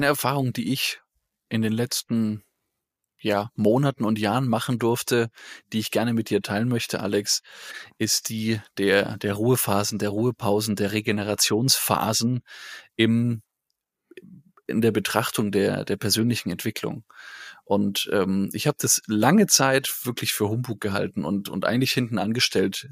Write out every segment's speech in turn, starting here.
eine Erfahrung, die ich in den letzten ja, Monaten und Jahren machen durfte, die ich gerne mit dir teilen möchte, Alex, ist die der, der Ruhephasen, der Ruhepausen, der Regenerationsphasen im, in der Betrachtung der, der persönlichen Entwicklung. Und ähm, ich habe das lange Zeit wirklich für Humbug gehalten und, und eigentlich hinten angestellt,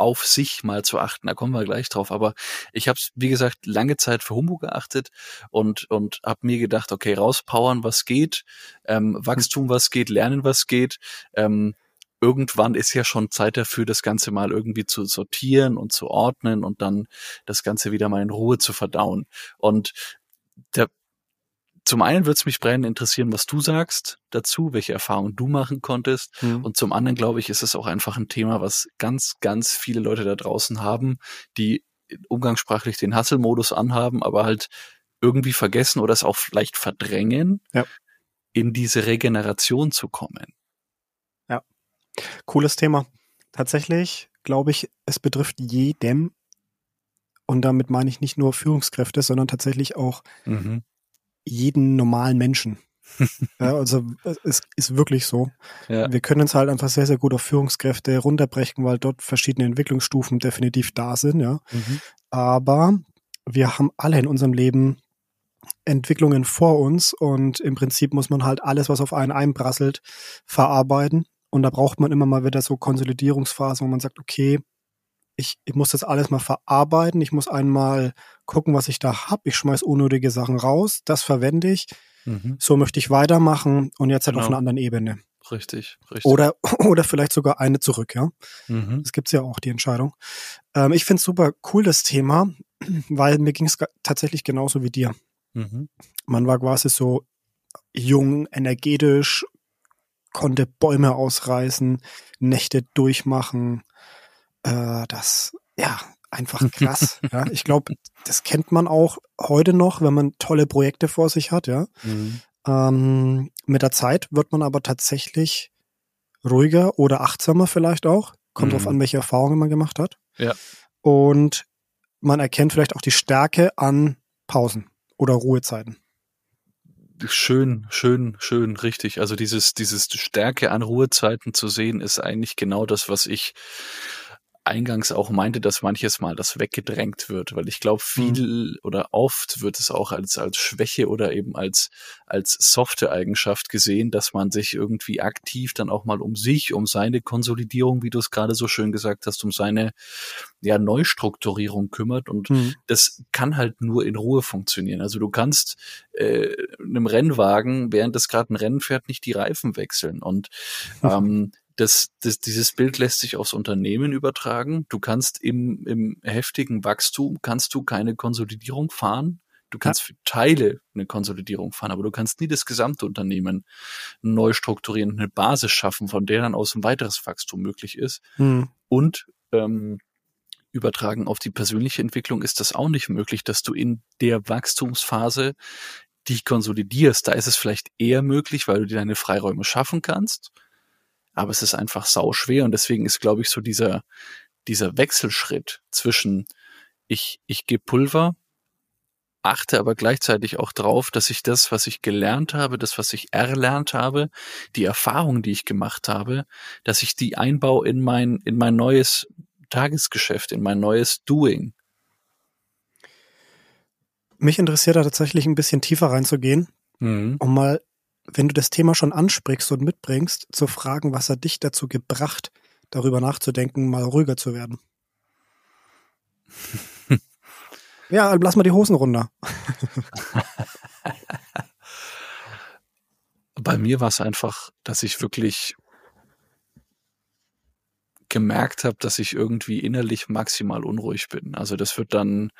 auf sich mal zu achten. Da kommen wir gleich drauf. Aber ich habe es, wie gesagt, lange Zeit für Humbug geachtet und, und habe mir gedacht, okay, rauspowern, was geht, ähm, Wachstum, was geht, lernen, was geht. Ähm, irgendwann ist ja schon Zeit dafür, das Ganze mal irgendwie zu sortieren und zu ordnen und dann das Ganze wieder mal in Ruhe zu verdauen. Und der zum einen würde es mich brennend interessieren, was du sagst dazu, welche Erfahrungen du machen konntest. Mhm. Und zum anderen, glaube ich, ist es auch einfach ein Thema, was ganz, ganz viele Leute da draußen haben, die umgangssprachlich den Hasselmodus anhaben, aber halt irgendwie vergessen oder es auch vielleicht verdrängen, ja. in diese Regeneration zu kommen. Ja, cooles Thema. Tatsächlich glaube ich, es betrifft jedem, und damit meine ich nicht nur Führungskräfte, sondern tatsächlich auch mhm jeden normalen Menschen. ja, also es ist wirklich so. Ja. Wir können uns halt einfach sehr, sehr gut auf Führungskräfte runterbrechen, weil dort verschiedene Entwicklungsstufen definitiv da sind, ja. Mhm. Aber wir haben alle in unserem Leben Entwicklungen vor uns und im Prinzip muss man halt alles, was auf einen einprasselt, verarbeiten. Und da braucht man immer mal wieder so Konsolidierungsphasen, wo man sagt, okay, ich, ich muss das alles mal verarbeiten, ich muss einmal gucken, was ich da habe, ich schmeiß unnötige Sachen raus, das verwende ich, mhm. so möchte ich weitermachen und jetzt halt genau. auf einer anderen Ebene. Richtig, richtig. Oder, oder vielleicht sogar eine zurück, ja. Mhm. Das gibt's ja auch, die Entscheidung. Ähm, ich finde super cool, das Thema, weil mir ging es tatsächlich genauso wie dir. Mhm. Man war quasi so jung, energetisch, konnte Bäume ausreißen, Nächte durchmachen, äh, das, ja, einfach krass. ja, ich glaube, das kennt man auch heute noch, wenn man tolle Projekte vor sich hat, ja. Mhm. Ähm, mit der Zeit wird man aber tatsächlich ruhiger oder achtsamer vielleicht auch. Kommt mhm. drauf an, welche Erfahrungen man gemacht hat. Ja. Und man erkennt vielleicht auch die Stärke an Pausen oder Ruhezeiten. Schön, schön, schön, richtig. Also dieses, dieses Stärke an Ruhezeiten zu sehen, ist eigentlich genau das, was ich eingangs auch meinte, dass manches Mal das weggedrängt wird, weil ich glaube, viel mhm. oder oft wird es auch als, als Schwäche oder eben als, als softe Eigenschaft gesehen, dass man sich irgendwie aktiv dann auch mal um sich, um seine Konsolidierung, wie du es gerade so schön gesagt hast, um seine ja, Neustrukturierung kümmert und mhm. das kann halt nur in Ruhe funktionieren. Also du kannst äh, einem Rennwagen, während es gerade ein Rennen fährt, nicht die Reifen wechseln und ähm, das, das, dieses Bild lässt sich aufs Unternehmen übertragen. Du kannst im, im heftigen Wachstum, kannst du keine Konsolidierung fahren. Du kannst für Teile eine Konsolidierung fahren, aber du kannst nie das gesamte Unternehmen neu strukturieren, eine Basis schaffen, von der dann aus ein weiteres Wachstum möglich ist. Hm. Und ähm, übertragen auf die persönliche Entwicklung ist das auch nicht möglich, dass du in der Wachstumsphase dich konsolidierst. Da ist es vielleicht eher möglich, weil du dir deine Freiräume schaffen kannst aber es ist einfach sau schwer und deswegen ist, glaube ich, so dieser, dieser Wechselschritt zwischen ich, ich gebe Pulver, achte aber gleichzeitig auch drauf, dass ich das, was ich gelernt habe, das, was ich erlernt habe, die Erfahrungen, die ich gemacht habe, dass ich die einbaue in mein, in mein neues Tagesgeschäft, in mein neues Doing. Mich interessiert da tatsächlich ein bisschen tiefer reinzugehen, mhm. um mal wenn du das Thema schon ansprichst und mitbringst, zu fragen, was hat dich dazu gebracht, darüber nachzudenken, mal ruhiger zu werden? ja, lass mal die Hosen runter. Bei mir war es einfach, dass ich wirklich gemerkt habe, dass ich irgendwie innerlich maximal unruhig bin. Also das wird dann,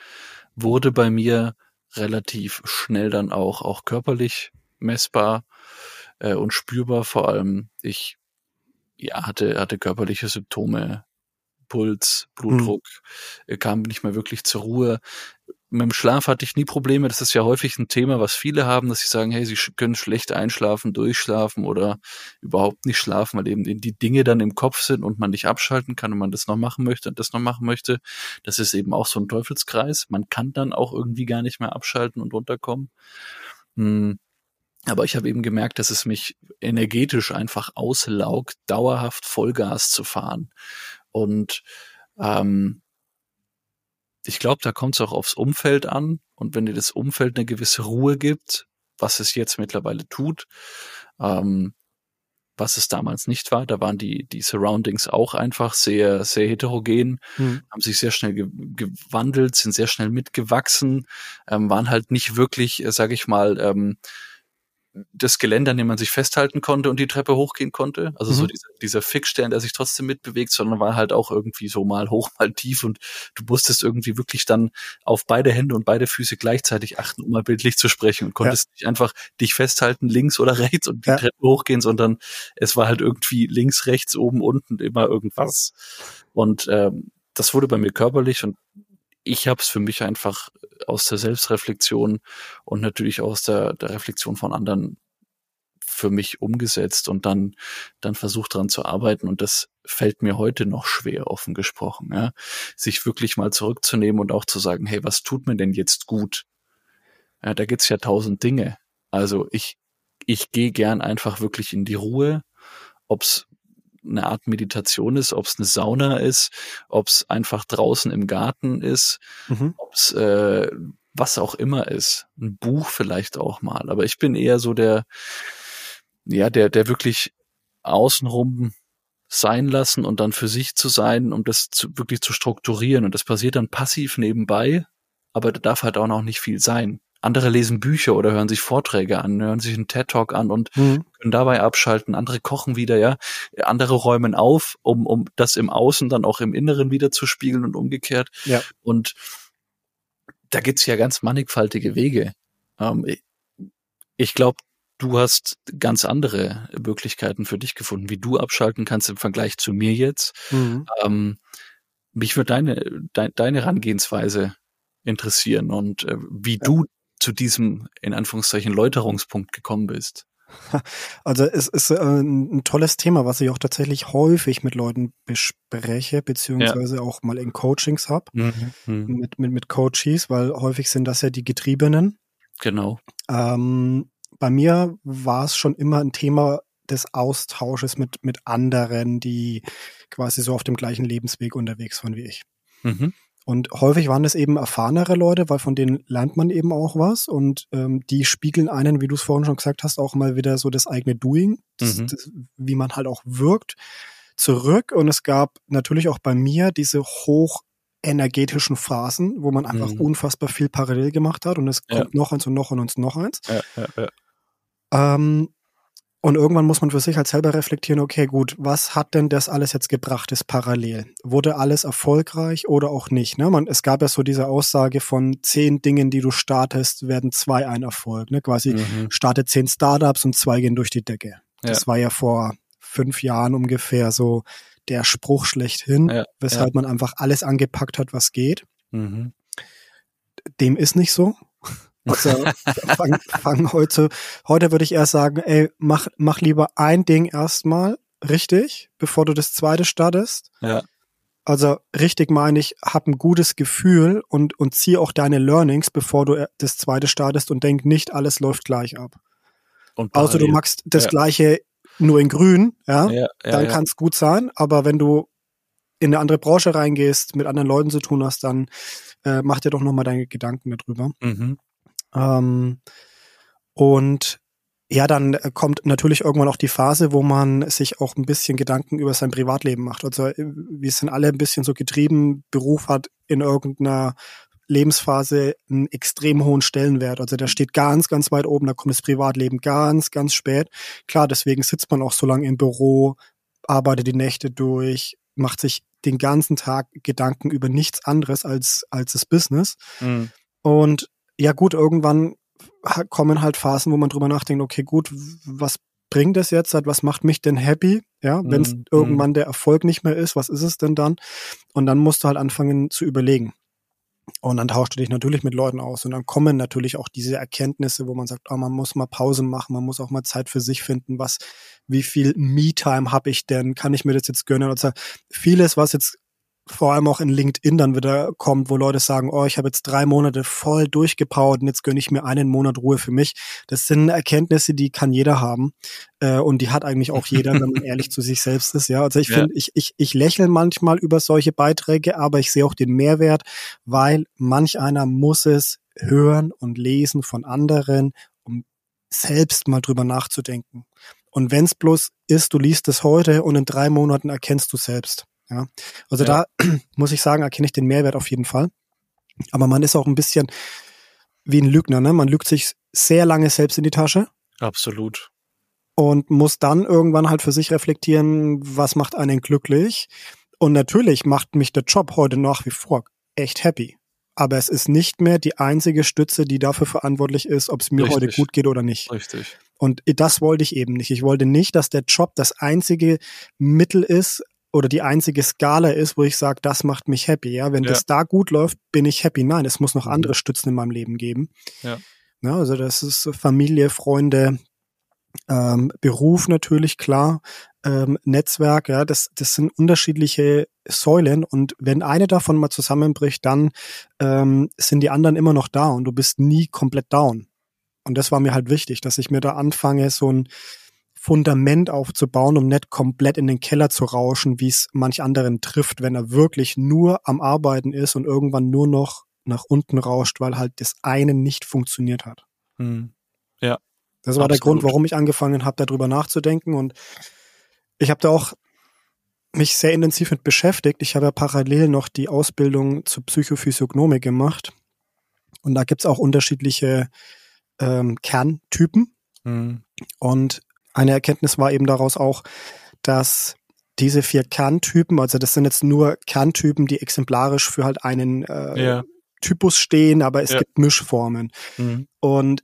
wurde bei mir relativ schnell dann auch, auch körperlich messbar äh, und spürbar. Vor allem ich ja, hatte, hatte körperliche Symptome, Puls, Blutdruck, mhm. kam nicht mehr wirklich zur Ruhe. mit dem Schlaf hatte ich nie Probleme. Das ist ja häufig ein Thema, was viele haben, dass sie sagen, hey, sie können schlecht einschlafen, durchschlafen oder überhaupt nicht schlafen, weil eben die Dinge dann im Kopf sind und man nicht abschalten kann und man das noch machen möchte und das noch machen möchte. Das ist eben auch so ein Teufelskreis. Man kann dann auch irgendwie gar nicht mehr abschalten und runterkommen. Hm. Aber ich habe eben gemerkt, dass es mich energetisch einfach auslaugt, dauerhaft Vollgas zu fahren. Und ähm, ich glaube, da kommt es auch aufs Umfeld an. Und wenn dir das Umfeld eine gewisse Ruhe gibt, was es jetzt mittlerweile tut, ähm, was es damals nicht war, da waren die, die Surroundings auch einfach sehr, sehr heterogen, mhm. haben sich sehr schnell ge gewandelt, sind sehr schnell mitgewachsen, ähm, waren halt nicht wirklich, äh, sage ich mal, ähm, das Geländer, an dem man sich festhalten konnte und die Treppe hochgehen konnte. Also mhm. so dieser, dieser Fixstern, der sich trotzdem mitbewegt, sondern war halt auch irgendwie so mal hoch, mal tief und du musstest irgendwie wirklich dann auf beide Hände und beide Füße gleichzeitig achten, um mal bildlich zu sprechen und konntest ja. nicht einfach dich festhalten links oder rechts und die ja. Treppe hochgehen, sondern es war halt irgendwie links, rechts, oben, unten immer irgendwas. Und ähm, das wurde bei mir körperlich und ich habe es für mich einfach aus der Selbstreflexion und natürlich aus der, der Reflexion von anderen für mich umgesetzt und dann, dann versucht daran zu arbeiten. Und das fällt mir heute noch schwer, offen gesprochen, ja. Sich wirklich mal zurückzunehmen und auch zu sagen, hey, was tut mir denn jetzt gut? Ja, da gibt's ja tausend Dinge. Also ich, ich gehe gern einfach wirklich in die Ruhe, ob's eine Art Meditation ist, ob es eine Sauna ist, ob es einfach draußen im Garten ist, mhm. ob es äh, was auch immer ist, ein Buch vielleicht auch mal. Aber ich bin eher so der, ja, der, der wirklich außenrum sein lassen und dann für sich zu sein, um das zu, wirklich zu strukturieren. Und das passiert dann passiv nebenbei, aber da darf halt auch noch nicht viel sein andere lesen Bücher oder hören sich Vorträge an, hören sich einen TED Talk an und mhm. können dabei abschalten. Andere kochen wieder, ja. Andere räumen auf, um, um das im Außen dann auch im Inneren wieder zu spiegeln und umgekehrt. Ja. Und da gibt's ja ganz mannigfaltige Wege. Ähm, ich glaube, du hast ganz andere Möglichkeiten für dich gefunden, wie du abschalten kannst im Vergleich zu mir jetzt. Mhm. Ähm, mich würde deine, de, deine Herangehensweise interessieren und äh, wie ja. du zu diesem, in Anführungszeichen, Läuterungspunkt gekommen bist? Also es ist äh, ein tolles Thema, was ich auch tatsächlich häufig mit Leuten bespreche, beziehungsweise ja. auch mal in Coachings habe, mhm, mhm. mit, mit, mit Coaches, weil häufig sind das ja die Getriebenen. Genau. Ähm, bei mir war es schon immer ein Thema des Austausches mit, mit anderen, die quasi so auf dem gleichen Lebensweg unterwegs waren wie ich. Mhm. Und häufig waren es eben erfahrenere Leute, weil von denen lernt man eben auch was und ähm, die spiegeln einen, wie du es vorhin schon gesagt hast, auch mal wieder so das eigene Doing, das, mhm. das, wie man halt auch wirkt, zurück. Und es gab natürlich auch bei mir diese hochenergetischen Phasen, wo man einfach mhm. unfassbar viel parallel gemacht hat und es ja. kommt noch eins und noch und noch eins. Ja, ja, ja. Ähm, und irgendwann muss man für sich halt selber reflektieren, okay, gut, was hat denn das alles jetzt gebracht, das parallel? Wurde alles erfolgreich oder auch nicht? Ne? Man, es gab ja so diese Aussage von zehn Dingen, die du startest, werden zwei ein Erfolg. Ne? Quasi mhm. starte zehn Startups und zwei gehen durch die Decke. Ja. Das war ja vor fünf Jahren ungefähr so der Spruch schlechthin, ja, weshalb ja. man einfach alles angepackt hat, was geht. Mhm. Dem ist nicht so. Also fang, fang heute, heute würde ich erst sagen, ey, mach, mach lieber ein Ding erstmal richtig, bevor du das zweite startest. Ja. Also richtig meine ich, hab ein gutes Gefühl und, und zieh auch deine Learnings, bevor du das zweite startest und denk nicht, alles läuft gleich ab. Und Außer du magst das ja. gleiche nur in grün, ja, ja, ja dann kann es gut sein, aber wenn du in eine andere Branche reingehst, mit anderen Leuten zu tun hast, dann äh, mach dir doch nochmal deine Gedanken darüber. Mhm. Ähm, und ja, dann kommt natürlich irgendwann auch die Phase, wo man sich auch ein bisschen Gedanken über sein Privatleben macht. Also äh, wir sind alle ein bisschen so getrieben, Beruf hat in irgendeiner Lebensphase einen extrem hohen Stellenwert. Also der steht ganz, ganz weit oben, da kommt das Privatleben ganz, ganz spät. Klar, deswegen sitzt man auch so lange im Büro, arbeitet die Nächte durch, macht sich den ganzen Tag Gedanken über nichts anderes als, als das Business. Mhm. Und ja gut, irgendwann kommen halt Phasen, wo man drüber nachdenkt, okay, gut, was bringt es jetzt? Was macht mich denn happy? Ja, wenn es mm, irgendwann der Erfolg nicht mehr ist, was ist es denn dann? Und dann musst du halt anfangen zu überlegen. Und dann tauschst du dich natürlich mit Leuten aus und dann kommen natürlich auch diese Erkenntnisse, wo man sagt, oh, man muss mal Pause machen, man muss auch mal Zeit für sich finden, was, wie viel Me-Time habe ich denn, kann ich mir das jetzt gönnen? Also vieles, was jetzt vor allem auch in LinkedIn dann wieder kommt, wo Leute sagen, oh, ich habe jetzt drei Monate voll durchgepowert und jetzt gönne ich mir einen Monat Ruhe für mich. Das sind Erkenntnisse, die kann jeder haben äh, und die hat eigentlich auch jeder, wenn man ehrlich zu sich selbst ist. Ja, also ich ja. finde, ich, ich, ich lächle manchmal über solche Beiträge, aber ich sehe auch den Mehrwert, weil manch einer muss es hören und lesen von anderen, um selbst mal drüber nachzudenken. Und wenn's bloß ist, du liest es heute und in drei Monaten erkennst du selbst. Ja, also ja. da muss ich sagen, erkenne ich den Mehrwert auf jeden Fall. Aber man ist auch ein bisschen wie ein Lügner, ne? Man lügt sich sehr lange selbst in die Tasche. Absolut. Und muss dann irgendwann halt für sich reflektieren, was macht einen glücklich. Und natürlich macht mich der Job heute nach wie vor echt happy. Aber es ist nicht mehr die einzige Stütze, die dafür verantwortlich ist, ob es mir Richtig. heute gut geht oder nicht. Richtig. Und das wollte ich eben nicht. Ich wollte nicht, dass der Job das einzige Mittel ist, oder die einzige Skala ist, wo ich sage, das macht mich happy. Ja, wenn ja. das da gut läuft, bin ich happy. Nein, es muss noch mhm. andere Stützen in meinem Leben geben. Ja. ja also das ist Familie, Freunde, ähm, Beruf natürlich klar, ähm, Netzwerk. Ja, das das sind unterschiedliche Säulen und wenn eine davon mal zusammenbricht, dann ähm, sind die anderen immer noch da und du bist nie komplett down. Und das war mir halt wichtig, dass ich mir da anfange, so ein Fundament aufzubauen, um nicht komplett in den Keller zu rauschen, wie es manch anderen trifft, wenn er wirklich nur am Arbeiten ist und irgendwann nur noch nach unten rauscht, weil halt das eine nicht funktioniert hat. Hm. Ja. Das war absolut. der Grund, warum ich angefangen habe, darüber nachzudenken. Und ich habe da auch mich sehr intensiv mit beschäftigt. Ich habe ja parallel noch die Ausbildung zur Psychophysiognomik gemacht. Und da gibt's auch unterschiedliche ähm, Kerntypen. Mhm. Und eine Erkenntnis war eben daraus auch, dass diese vier Kerntypen, also das sind jetzt nur Kerntypen, die exemplarisch für halt einen äh, ja. Typus stehen, aber es ja. gibt Mischformen. Mhm. Und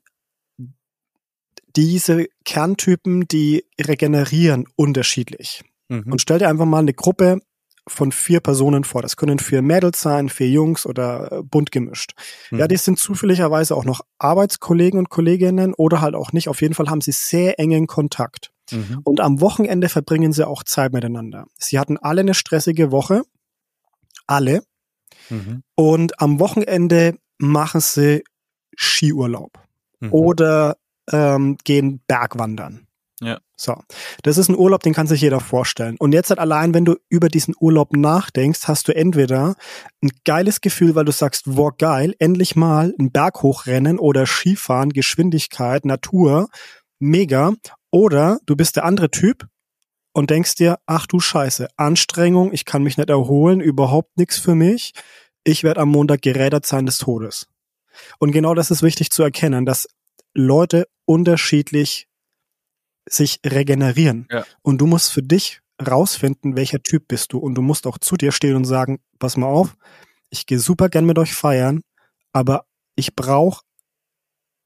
diese Kerntypen, die regenerieren unterschiedlich. Mhm. Und stell dir einfach mal eine Gruppe von vier Personen vor. Das können vier Mädels sein, vier Jungs oder äh, bunt gemischt. Mhm. Ja, die sind zufälligerweise auch noch Arbeitskollegen und Kolleginnen oder halt auch nicht. Auf jeden Fall haben sie sehr engen Kontakt. Mhm. Und am Wochenende verbringen sie auch Zeit miteinander. Sie hatten alle eine stressige Woche. Alle. Mhm. Und am Wochenende machen sie Skiurlaub. Mhm. Oder ähm, gehen Bergwandern. Ja. So. Das ist ein Urlaub, den kann sich jeder vorstellen. Und jetzt halt allein, wenn du über diesen Urlaub nachdenkst, hast du entweder ein geiles Gefühl, weil du sagst, wow, geil, endlich mal ein Berg hochrennen oder Skifahren, Geschwindigkeit, Natur, mega. Oder du bist der andere Typ und denkst dir, ach du Scheiße, Anstrengung, ich kann mich nicht erholen, überhaupt nichts für mich. Ich werde am Montag gerädert sein des Todes. Und genau das ist wichtig zu erkennen, dass Leute unterschiedlich sich regenerieren. Ja. Und du musst für dich rausfinden, welcher Typ bist du. Und du musst auch zu dir stehen und sagen, pass mal auf, ich gehe super gern mit euch feiern, aber ich brauche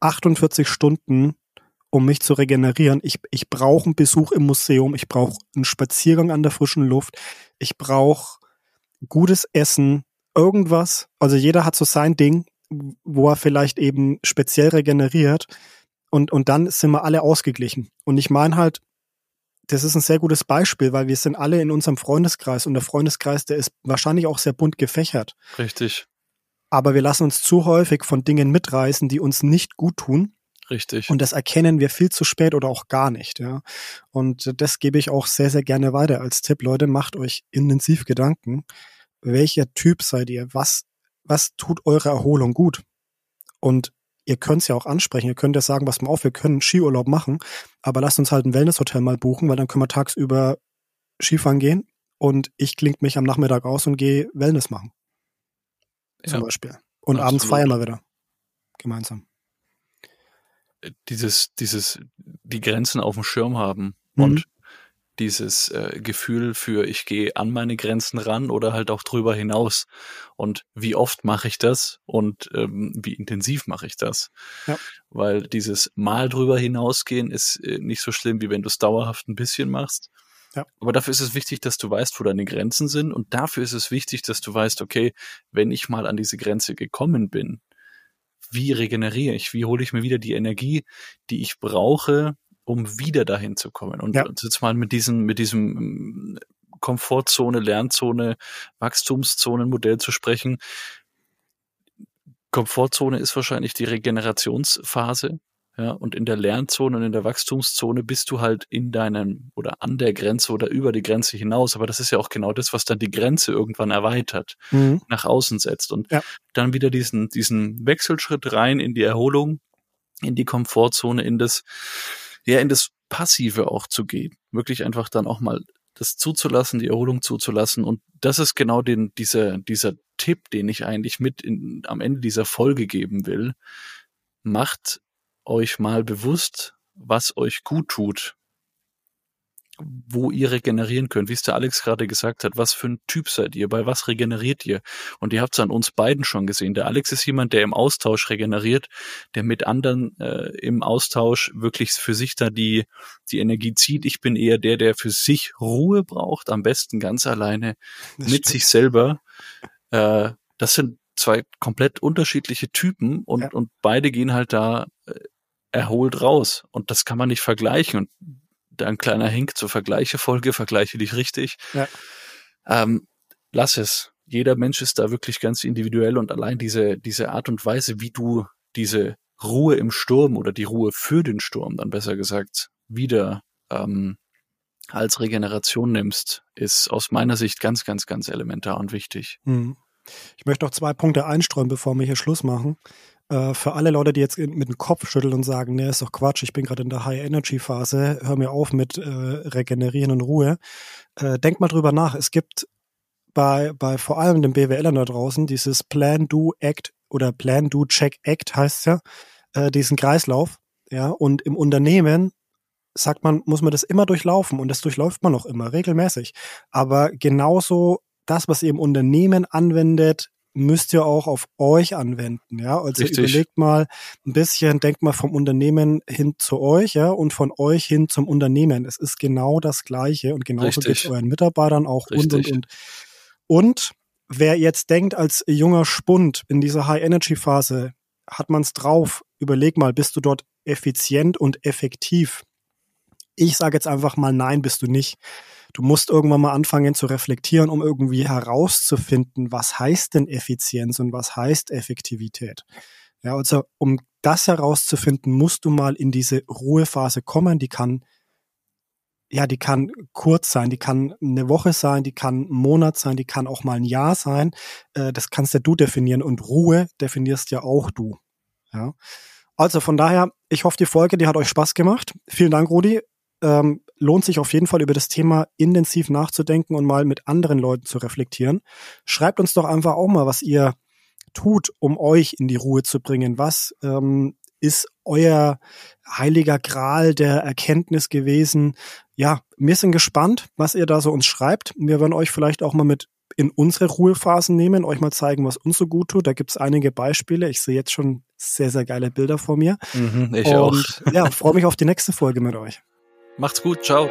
48 Stunden, um mich zu regenerieren. Ich, ich brauche einen Besuch im Museum, ich brauche einen Spaziergang an der frischen Luft, ich brauche gutes Essen, irgendwas. Also jeder hat so sein Ding, wo er vielleicht eben speziell regeneriert. Und, und dann sind wir alle ausgeglichen. Und ich meine halt, das ist ein sehr gutes Beispiel, weil wir sind alle in unserem Freundeskreis und der Freundeskreis, der ist wahrscheinlich auch sehr bunt gefächert. Richtig. Aber wir lassen uns zu häufig von Dingen mitreißen, die uns nicht gut tun. Richtig. Und das erkennen wir viel zu spät oder auch gar nicht, ja. Und das gebe ich auch sehr, sehr gerne weiter als Tipp. Leute, macht euch intensiv Gedanken. Welcher Typ seid ihr? Was, was tut eure Erholung gut? Und ihr könnt es ja auch ansprechen, ihr könnt ja sagen, was mal auf, wir können Skiurlaub machen, aber lasst uns halt ein Wellnesshotel mal buchen, weil dann können wir tagsüber Skifahren gehen und ich klingt mich am Nachmittag aus und gehe Wellness machen. Zum ja, Beispiel. Und absolut. abends feiern wir wieder. Gemeinsam. Dieses, dieses, die Grenzen auf dem Schirm haben mhm. und dieses äh, Gefühl für, ich gehe an meine Grenzen ran oder halt auch drüber hinaus. Und wie oft mache ich das und ähm, wie intensiv mache ich das? Ja. Weil dieses Mal drüber hinausgehen ist äh, nicht so schlimm, wie wenn du es dauerhaft ein bisschen machst. Ja. Aber dafür ist es wichtig, dass du weißt, wo deine Grenzen sind. Und dafür ist es wichtig, dass du weißt, okay, wenn ich mal an diese Grenze gekommen bin, wie regeneriere ich? Wie hole ich mir wieder die Energie, die ich brauche, um wieder dahin zu kommen? Und ja. jetzt mal mit diesem, mit diesem Komfortzone, Lernzone, Wachstumszone-Modell zu sprechen. Komfortzone ist wahrscheinlich die Regenerationsphase. Ja, und in der Lernzone und in der Wachstumszone bist du halt in deinem oder an der Grenze oder über die Grenze hinaus. Aber das ist ja auch genau das, was dann die Grenze irgendwann erweitert, mhm. nach außen setzt und ja. dann wieder diesen, diesen Wechselschritt rein in die Erholung, in die Komfortzone, in das, ja, in das Passive auch zu gehen. Wirklich einfach dann auch mal das zuzulassen, die Erholung zuzulassen. Und das ist genau den, dieser, dieser Tipp, den ich eigentlich mit in, am Ende dieser Folge geben will. Macht euch mal bewusst, was euch gut tut, wo ihr regenerieren könnt, wie es der Alex gerade gesagt hat, was für ein Typ seid ihr, bei was regeneriert ihr? Und ihr habt es an uns beiden schon gesehen. Der Alex ist jemand, der im Austausch regeneriert, der mit anderen äh, im Austausch wirklich für sich da die, die Energie zieht. Ich bin eher der, der für sich Ruhe braucht, am besten ganz alleine das mit stimmt. sich selber. Äh, das sind zwei komplett unterschiedliche Typen und, ja. und beide gehen halt da äh, erholt raus. Und das kann man nicht vergleichen. Und ein kleiner Hink zur Vergleichefolge, vergleiche dich richtig. Ja. Ähm, lass es. Jeder Mensch ist da wirklich ganz individuell und allein diese, diese Art und Weise, wie du diese Ruhe im Sturm oder die Ruhe für den Sturm, dann besser gesagt, wieder ähm, als Regeneration nimmst, ist aus meiner Sicht ganz, ganz, ganz elementar und wichtig. Hm. Ich möchte noch zwei Punkte einstreuen, bevor wir hier Schluss machen. Äh, für alle Leute, die jetzt mit dem Kopf schütteln und sagen, nee, ist doch Quatsch, ich bin gerade in der High-Energy-Phase, hör mir auf mit äh, Regenerieren und Ruhe. Äh, denk mal drüber nach. Es gibt bei, bei vor allem den BWLern da draußen dieses Plan, Do, Act oder Plan, Do, Check, Act heißt ja, äh, diesen Kreislauf. Ja, und im Unternehmen sagt man, muss man das immer durchlaufen und das durchläuft man auch immer regelmäßig. Aber genauso das, was ihr im Unternehmen anwendet, müsst ihr auch auf euch anwenden, ja. Also Richtig. überlegt mal ein bisschen, denkt mal vom Unternehmen hin zu euch, ja, und von euch hin zum Unternehmen. Es ist genau das Gleiche und genauso geht es euren Mitarbeitern auch Richtig. und und und. Und wer jetzt denkt, als junger Spund in dieser High-Energy-Phase hat man es drauf, überleg mal, bist du dort effizient und effektiv? Ich sage jetzt einfach mal, nein, bist du nicht du musst irgendwann mal anfangen zu reflektieren, um irgendwie herauszufinden, was heißt denn Effizienz und was heißt Effektivität. Ja, also um das herauszufinden, musst du mal in diese Ruhephase kommen, die kann ja, die kann kurz sein, die kann eine Woche sein, die kann ein Monat sein, die kann auch mal ein Jahr sein. Äh, das kannst ja du definieren und Ruhe definierst ja auch du. Ja. Also von daher, ich hoffe, die Folge, die hat euch Spaß gemacht. Vielen Dank, Rudi. Ähm, lohnt sich auf jeden Fall über das Thema intensiv nachzudenken und mal mit anderen Leuten zu reflektieren. Schreibt uns doch einfach auch mal, was ihr tut, um euch in die Ruhe zu bringen. Was ähm, ist euer heiliger Gral der Erkenntnis gewesen? Ja, wir sind gespannt, was ihr da so uns schreibt. Wir werden euch vielleicht auch mal mit in unsere Ruhephasen nehmen, euch mal zeigen, was uns so gut tut. Da gibt's einige Beispiele. Ich sehe jetzt schon sehr, sehr geile Bilder vor mir. Mhm, ich Und, auch. ja, freue mich auf die nächste Folge mit euch. Macht's gut, ciao.